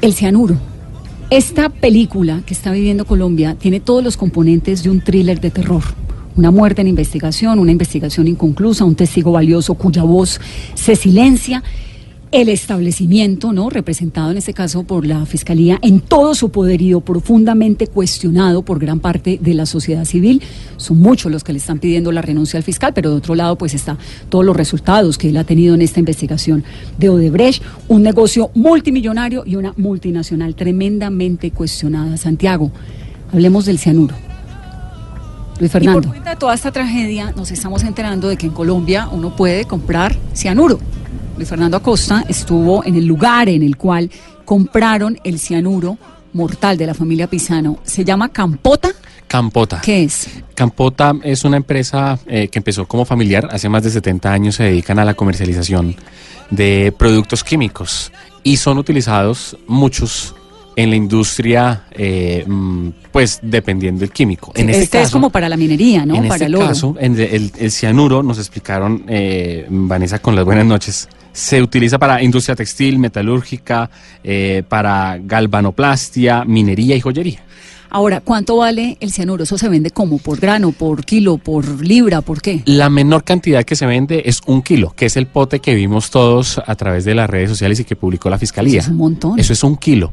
El cianuro. Esta película que está viviendo Colombia tiene todos los componentes de un thriller de terror. Una muerte en investigación, una investigación inconclusa, un testigo valioso cuya voz se silencia el establecimiento, ¿no? representado en este caso por la Fiscalía, en todo su poderío, profundamente cuestionado por gran parte de la sociedad civil. Son muchos los que le están pidiendo la renuncia al fiscal, pero de otro lado, pues está todos los resultados que él ha tenido en esta investigación de Odebrecht, un negocio multimillonario y una multinacional tremendamente cuestionada. Santiago, hablemos del cianuro. Luis Fernando. Y por cuenta de toda esta tragedia, nos estamos enterando de que en Colombia uno puede comprar cianuro. Luis Fernando Acosta estuvo en el lugar en el cual compraron el cianuro mortal de la familia Pisano. ¿Se llama Campota? Campota. ¿Qué es? Campota es una empresa eh, que empezó como familiar, hace más de 70 años se dedican a la comercialización de productos químicos y son utilizados muchos en la industria, eh, mm, pues dependiendo del químico. en este, este es como para la minería, ¿no? En para este caso, en el, cianuro, nos explicaron, eh, Vanessa, con las buenas noches, se utiliza para industria textil, metalúrgica, eh, para galvanoplastia, minería y joyería. Ahora, ¿cuánto vale el cianuro? ¿Eso se vende como? ¿Por grano, por kilo, por libra, por qué? La menor cantidad que se vende es un kilo, que es el pote que vimos todos a través de las redes sociales y que publicó la Fiscalía. Eso es un montón. Eso es un kilo.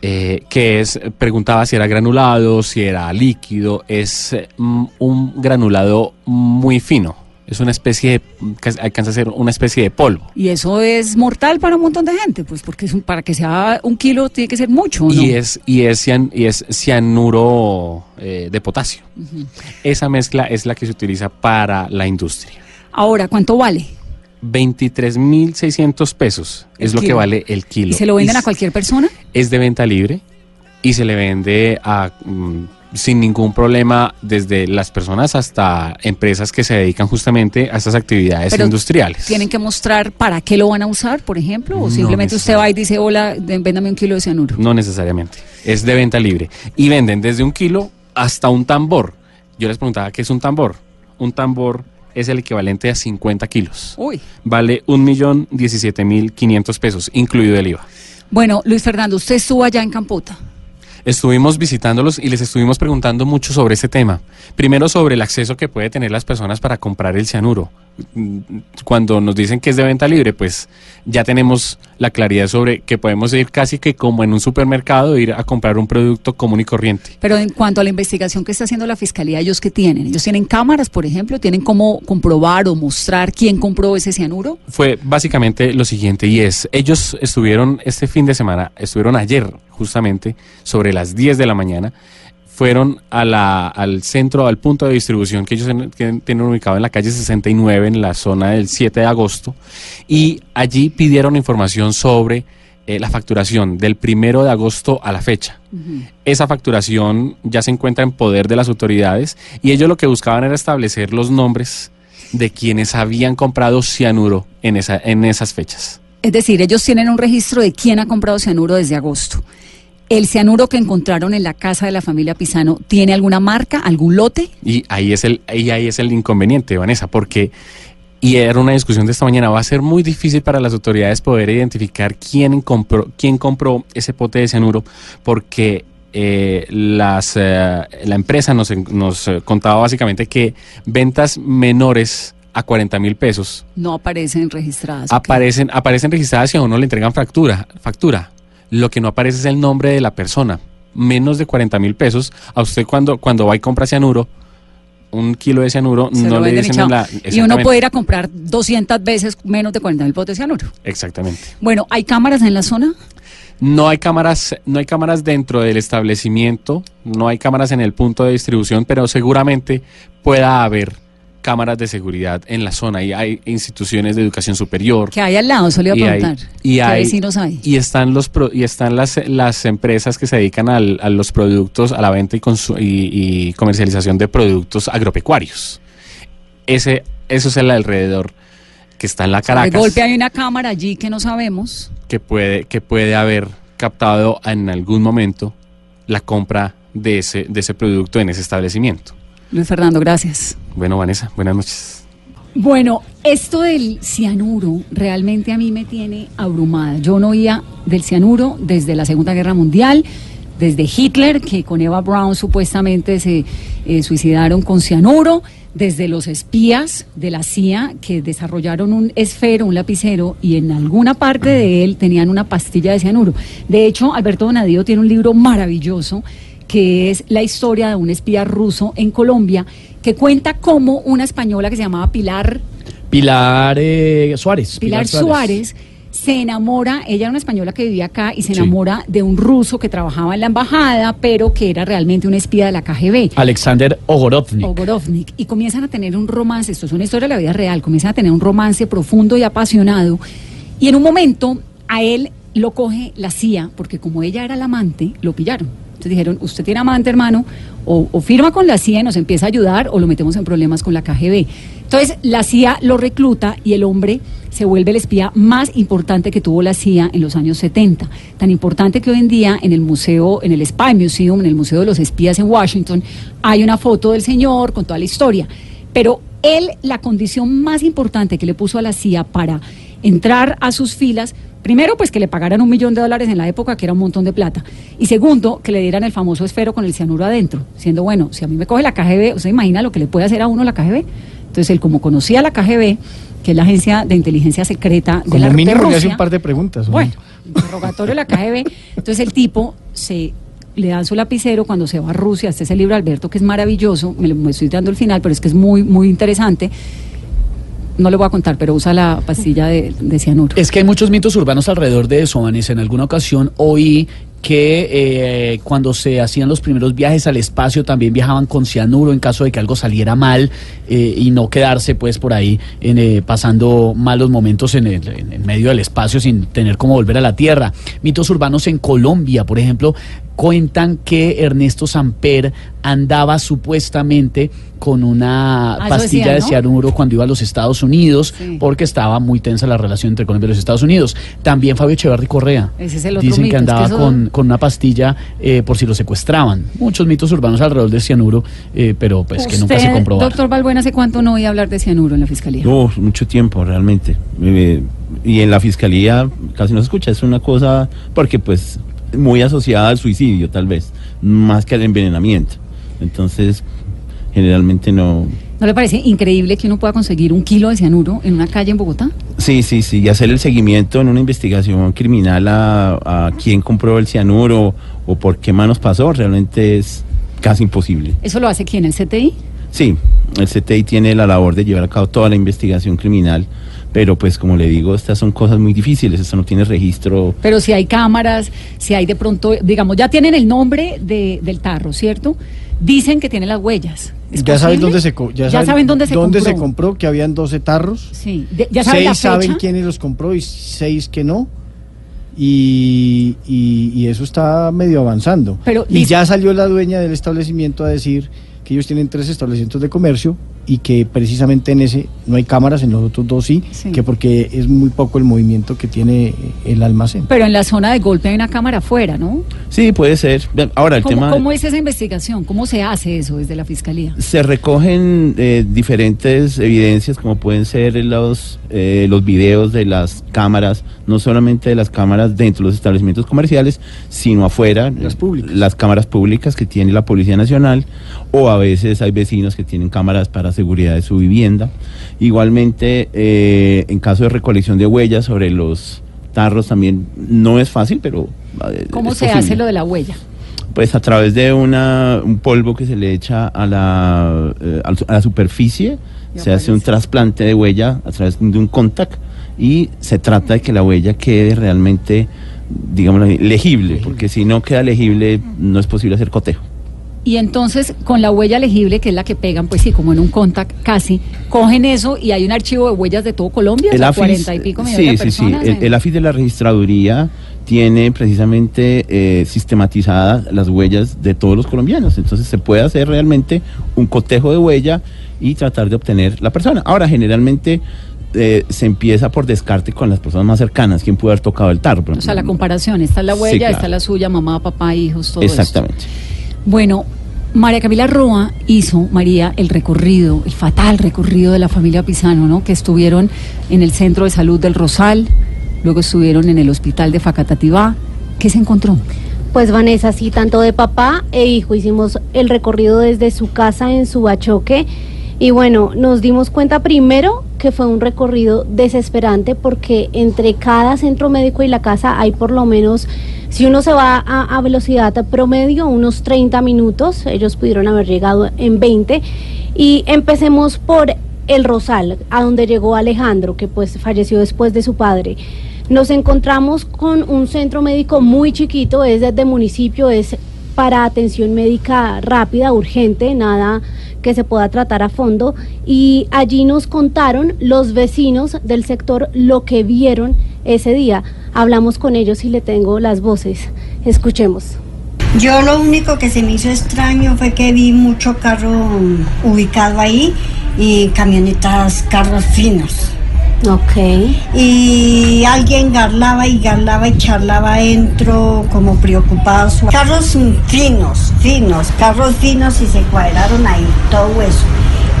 Eh, que es, preguntaba si era granulado, si era líquido, es mm, un granulado muy fino es una especie de, alcanza a ser una especie de polvo. Y eso es mortal para un montón de gente, pues porque es para que sea un kilo tiene que ser mucho. ¿no? Y es y es, y es cianuro eh, de potasio. Esa mezcla es la que se utiliza para la industria. Ahora, ¿cuánto vale? 23.600 pesos es lo que vale el kilo. ¿Y se lo venden a cualquier persona? Es de venta libre y se le vende a mm, sin ningún problema desde las personas hasta empresas que se dedican justamente a estas actividades industriales. ¿Tienen que mostrar para qué lo van a usar, por ejemplo? ¿O simplemente usted va y dice, hola, véndame un kilo de cianuro? No necesariamente, es de venta libre. Y venden desde un kilo hasta un tambor. Yo les preguntaba, ¿qué es un tambor? Un tambor es el equivalente a 50 kilos. Uy. Vale un millón mil quinientos pesos, incluido el IVA. Bueno, Luis Fernando, usted estuvo allá en Campota estuvimos visitándolos y les estuvimos preguntando mucho sobre ese tema. Primero sobre el acceso que puede tener las personas para comprar el cianuro. Cuando nos dicen que es de venta libre, pues ya tenemos la claridad sobre que podemos ir casi que como en un supermercado, ir a comprar un producto común y corriente. Pero en cuanto a la investigación que está haciendo la Fiscalía, ¿ellos qué tienen? ¿Ellos tienen cámaras, por ejemplo? ¿Tienen cómo comprobar o mostrar quién compró ese cianuro? Fue básicamente lo siguiente y es, ellos estuvieron este fin de semana, estuvieron ayer justamente sobre las 10 de la mañana, fueron a la, al centro, al punto de distribución que ellos tienen, ubicado en la calle 69, en la zona del 7 de agosto, y allí pidieron información sobre eh, la facturación del primero de agosto a la fecha. Esa facturación ya se encuentra en poder de las autoridades y ellos lo que buscaban era establecer los nombres de quienes habían comprado cianuro en, esa, en esas fechas. Es decir, ellos tienen un registro de quién ha comprado cianuro desde agosto. ¿El cianuro que encontraron en la casa de la familia Pisano tiene alguna marca, algún lote? Y ahí es el, ahí, ahí es el inconveniente, Vanessa, porque, y era una discusión de esta mañana, va a ser muy difícil para las autoridades poder identificar quién compró, quién compró ese pote de cianuro, porque eh, las, eh, la empresa nos, nos contaba básicamente que ventas menores a 40 mil pesos. No aparecen registradas. Aparecen, aparecen registradas y a uno le entregan factura. factura lo que no aparece es el nombre de la persona. Menos de 40 mil pesos. A usted cuando, cuando va y compra cianuro, un kilo de cianuro, no le dicen en la... Y uno puede ir a comprar 200 veces menos de 40 mil potes de cianuro. Exactamente. Bueno, ¿hay cámaras en la zona? No hay cámaras, no hay cámaras dentro del establecimiento, no hay cámaras en el punto de distribución, pero seguramente pueda haber cámaras de seguridad en la zona y hay instituciones de educación superior. Que hay al lado, eso le iba a preguntar. y hay, Y están, los y están las, las empresas que se dedican a los productos, a la venta y, y, comercialización de productos agropecuarios. Ese, eso es el alrededor que está en la Caracas. De golpe hay una cámara allí que no sabemos. Que puede, que puede haber captado en algún momento la compra de ese, de ese producto en ese establecimiento. Luis Fernando, gracias. Bueno, Vanessa, buenas noches. Bueno, Esto del cianuro realmente a mí me tiene abrumada. Yo no oía del cianuro desde la Segunda Guerra Mundial, desde Hitler, que con Eva Brown supuestamente se eh, suicidaron con cianuro, desde los espías de la CIA que desarrollaron un esfero, un lapicero, y en alguna parte de él tenían una pastilla de cianuro. De hecho, Alberto Donadío tiene un libro maravilloso que es la historia de un espía ruso en Colombia, que cuenta cómo una española que se llamaba Pilar Pilar eh, Suárez. Pilar, Suárez. se enamora, ella era una española que vivía acá y se enamora de un ruso que trabajaba en la embajada, pero que era realmente un espía de la KGB. Alexander Ogorovnik. Ogorovnik. Y comienzan a tener un romance, esto es una historia de la vida real, comienzan a tener un romance profundo y apasionado. Y en un momento a él lo coge la CIA, porque como ella era la amante, lo pillaron. Entonces dijeron, usted tiene amante, hermano, o, firma con la CIA y nos empieza a ayudar, o lo metemos en problemas con la KGB. Entonces la CIA lo recluta y el hombre se vuelve el espía más importante que tuvo la CIA en los años 70. Tan importante que hoy en día en el museo, en el Spy Museum, en el Museo de los Espías en Washington, hay una foto del señor con toda la historia. Pero él, la condición más importante que le puso a la CIA para entrar a sus filas Primero, pues que le pagaran un millón de dólares en la época, que era un montón de plata. Y segundo, que le dieran el famoso esfero con el cianuro adentro, siendo bueno, si a mí me coge la KGB, ¿usted imagina lo que le puede hacer a uno la KGB? Entonces, él como conocía la KGB, que es la agencia de inteligencia secreta de la mínimo de Rusia, hace un par de preguntas. ¿no? Bueno, interrogatorio de la KGB. Entonces, el tipo se le dan su lapicero cuando se va a Rusia. Este es el libro Alberto, que es maravilloso. Me, lo, me estoy dando el final, pero es que es muy, muy interesante no le voy a contar, pero usa la pastilla de, cianuro. Es que hay muchos mitos urbanos alrededor de eso. En alguna ocasión oí que eh, cuando se hacían los primeros viajes al espacio también viajaban con cianuro en caso de que algo saliera mal eh, y no quedarse pues por ahí en, eh, pasando malos momentos en, el, en medio del espacio sin tener cómo volver a la Tierra. Mitos urbanos en Colombia, por ejemplo, cuentan que Ernesto Samper andaba supuestamente con una Ah, pastilla de cianuro cuando iba a los Estados Unidos Sí. porque estaba muy tensa la relación entre Colombia y los Estados Unidos. También Fabio Echeverry Correa. Ese es el otro Dicen mito, que es que andaba eso- con, con una pastilla eh, por si lo secuestraban. Muchos mitos urbanos alrededor del cianuro, eh, pero pues que nunca se comprobaron. Doctor Balbuena, ¿hace cuánto no oía hablar de cianuro en la fiscalía? No, mucho tiempo realmente. Eh, y en la fiscalía casi no se escucha, es una cosa porque pues muy asociada al suicidio tal vez, más que al envenenamiento. Entonces, generalmente no... ¿No le parece increíble que uno pueda conseguir un kilo de cianuro en una calle en Bogotá? Sí, sí, sí, y hacer el seguimiento en una investigación criminal a, a quién compró el cianuro o por qué manos pasó, realmente es casi imposible. ¿Eso lo hace quién? ¿El CTI? Sí, el CTI tiene la labor de llevar a cabo toda la investigación criminal, pero pues como le digo, estas son cosas muy difíciles, esto no tiene registro. Pero si hay cámaras, si hay de pronto, digamos, ya tienen el nombre de- del tarro, ¿cierto? Dicen que tiene las huellas. ¿Es Ya saben dónde se co- Ya saben dónde se dónde compró. se compró, que habían 12 tarros. Sí, de- ya saben la seis saben fecha. quiénes los compró y seis que no. Y, y- y eso está medio avanzando. Pero y dice- ya salió la dueña del establecimiento a decir que ellos tienen tres establecimientos de comercio y que precisamente en ese no hay cámaras, en los otros dos sí, Sí. que porque es muy poco el movimiento que tiene el almacén. Pero en la zona de golpe hay una cámara afuera, ¿no? Sí, puede ser. Ahora, el ¿Cómo, tema... cómo es esa investigación? ¿Cómo se hace eso desde la fiscalía? Se recogen eh, diferentes evidencias, como pueden ser los, eh, los videos de las cámaras, no solamente de las cámaras dentro de los establecimientos comerciales, sino afuera, Las eh, públicas. las cámaras públicas que tiene la Policía Nacional, o a veces hay vecinos que tienen cámaras para seguridad de su vivienda. Igualmente, eh, en caso de recolección de huellas sobre los tarros también no es fácil, pero... eh, ¿Cómo se posible. hace lo de la huella? Pues a través de una, un polvo que se le echa a la, eh, a la superficie, se hace un trasplante de huella a través de un contact y se trata de que la huella quede realmente, digamos, legible, porque si no queda legible no es posible hacer cotejo. Y entonces, con la huella legible, que es la que pegan, pues sí, como en un contact casi, cogen eso y hay un archivo de huellas de todo Colombia, o sea, AFIS, 40 y pico sí, millones de sí, sí, personas. el, el AFIS de la registraduría tiene precisamente eh, sistematizadas las huellas de todos los colombianos. Entonces se puede hacer realmente un cotejo de huella y tratar de obtener la persona. Ahora, generalmente eh, se empieza por descarte con las personas más cercanas, quién pudo haber tocado el tarro. o sea, la comparación, esta es la Sí, huella, claro. esta es la suya, mamá, papá, hijos, todo esto. Bueno, María Camila Roa hizo, María, el recorrido, el fatal recorrido de la familia Pisano, ¿no? Que estuvieron en el Centro de Salud del Rosal, luego estuvieron en el Hospital de Facatativá. ¿Qué se encontró? Pues Vanessa, sí, tanto de papá e hijo hicimos el recorrido desde su casa en Subachoque y bueno, nos dimos cuenta primero que fue un recorrido desesperante porque entre cada centro médico y la casa hay por lo menos, si uno se va a, velocidad promedio, unos 30 minutos, ellos pudieron haber llegado en 20 y empecemos por el Rosal, a donde llegó Alejandro, que pues falleció después de su padre. Nos encontramos con un centro médico muy chiquito, es desde municipio, es para atención médica rápida, urgente, nada que se pueda tratar a fondo. Y allí nos contaron los vecinos del sector lo que vieron ese día. Hablamos con ellos y le tengo las voces. Escuchemos. Yo lo único que se me hizo extraño fue que vi mucho carro ubicado ahí y camionetas, carros finos. Ok. Y alguien garlaba y garlaba y charlaba adentro como preocupados. Carros finos, finos, carros finos y se cuadraron ahí todo eso.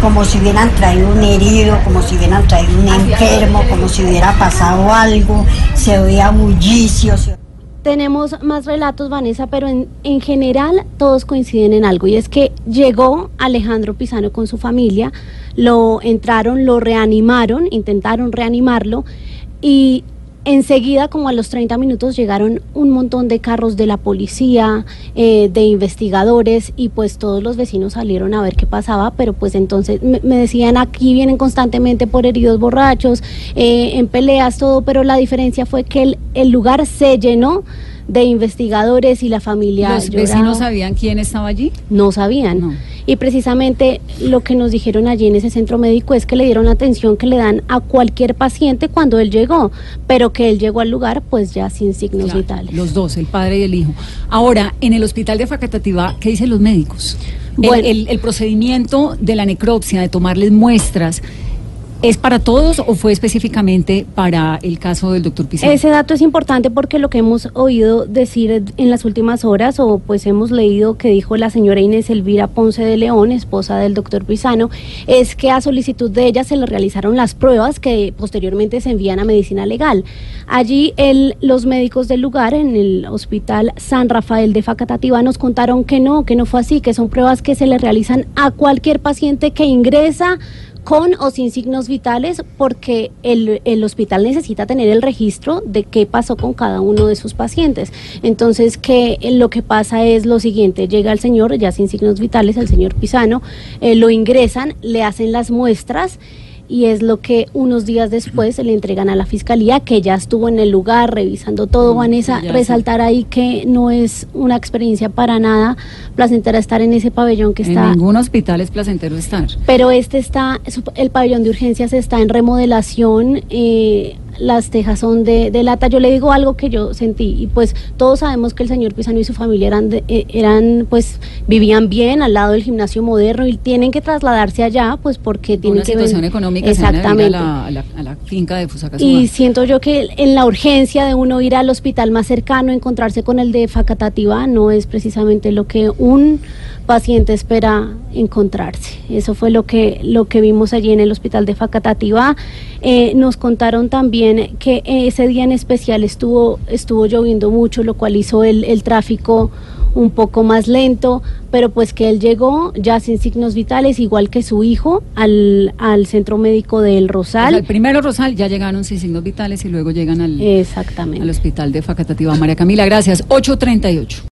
Como si hubieran traído un herido, como si hubieran traído un enfermo, como si hubiera pasado algo. Se oía bullicio. Se... Tenemos más relatos, Vanessa, pero en, en, general todos coinciden en algo y es que llegó Alejandro Pisano con su familia, lo entraron, lo reanimaron, intentaron reanimarlo y enseguida, como a los 30 minutos, llegaron un montón de carros de la policía, eh, de investigadores y pues todos los vecinos salieron a ver qué pasaba, pero pues entonces me, me decían aquí vienen constantemente por heridos borrachos, eh, en peleas, todo, pero la diferencia fue que el, el lugar se llenó de investigadores y la familia. ¿Los lloraba. vecinos sabían quién estaba allí? No sabían. No. Y precisamente lo que nos dijeron allí en ese centro médico es que le dieron atención que le dan a cualquier paciente cuando él llegó, pero que él llegó al lugar pues ya sin signos claro, vitales. Los dos, el padre y el hijo. Ahora, en el hospital de Facatativá, ¿qué dicen los médicos? Bueno, el, el, el procedimiento de la necropsia, de tomarles muestras, ¿Es para todos o fue específicamente para el caso del doctor Pizarro? Ese dato es importante porque lo que hemos oído decir en las últimas horas, o pues hemos leído que dijo la señora Inés Elvira Ponce de León, esposa del doctor Pisano, es que a solicitud de ella se le realizaron las pruebas que posteriormente se envían a medicina legal. Allí el, los médicos del lugar, en el hospital San Rafael de Facatativá, nos contaron que no, que no fue así, que son pruebas que se le realizan a cualquier paciente que ingresa con o sin signos vitales porque el, el, hospital necesita tener el registro de qué pasó con cada uno de sus pacientes. Entonces, que lo que pasa es lo siguiente, llega el señor ya sin signos vitales, el señor Pisano, eh, lo ingresan, le hacen las muestras y es lo que unos días después se le entregan a la fiscalía que ya estuvo en el lugar revisando todo. Vanessa, resaltar ahí que no es una experiencia para nada placentera estar en ese pabellón que está. En ningún hospital es placentero estar. Pero este está, el pabellón de urgencias está en remodelación. Eh, las tejas son de, de, lata. Yo le digo algo que yo sentí y pues todos sabemos que el señor Pisano y su familia eran, de, eh, eran pues vivían bien al lado del gimnasio moderno y tienen que trasladarse allá pues porque tienen Una que situación económica exactamente a la, a, la, a la, finca de Fusacasuba. Y siento yo que en la urgencia de uno ir al hospital más cercano, encontrarse con el de Facatativá no es precisamente lo que un paciente espera encontrarse. Eso fue lo que, lo que vimos allí en el hospital de Facatativá. Eh, nos contaron también que ese día en especial estuvo, estuvo lloviendo mucho, lo cual hizo el, el tráfico un poco más lento, pero pues que él llegó ya sin signos vitales, igual que su hijo, al, al centro médico del Rosal. El primero Rosal ya llegaron sin signos vitales y luego llegan al, Exactamente. al hospital de Facatativá. María Camila, gracias. 838.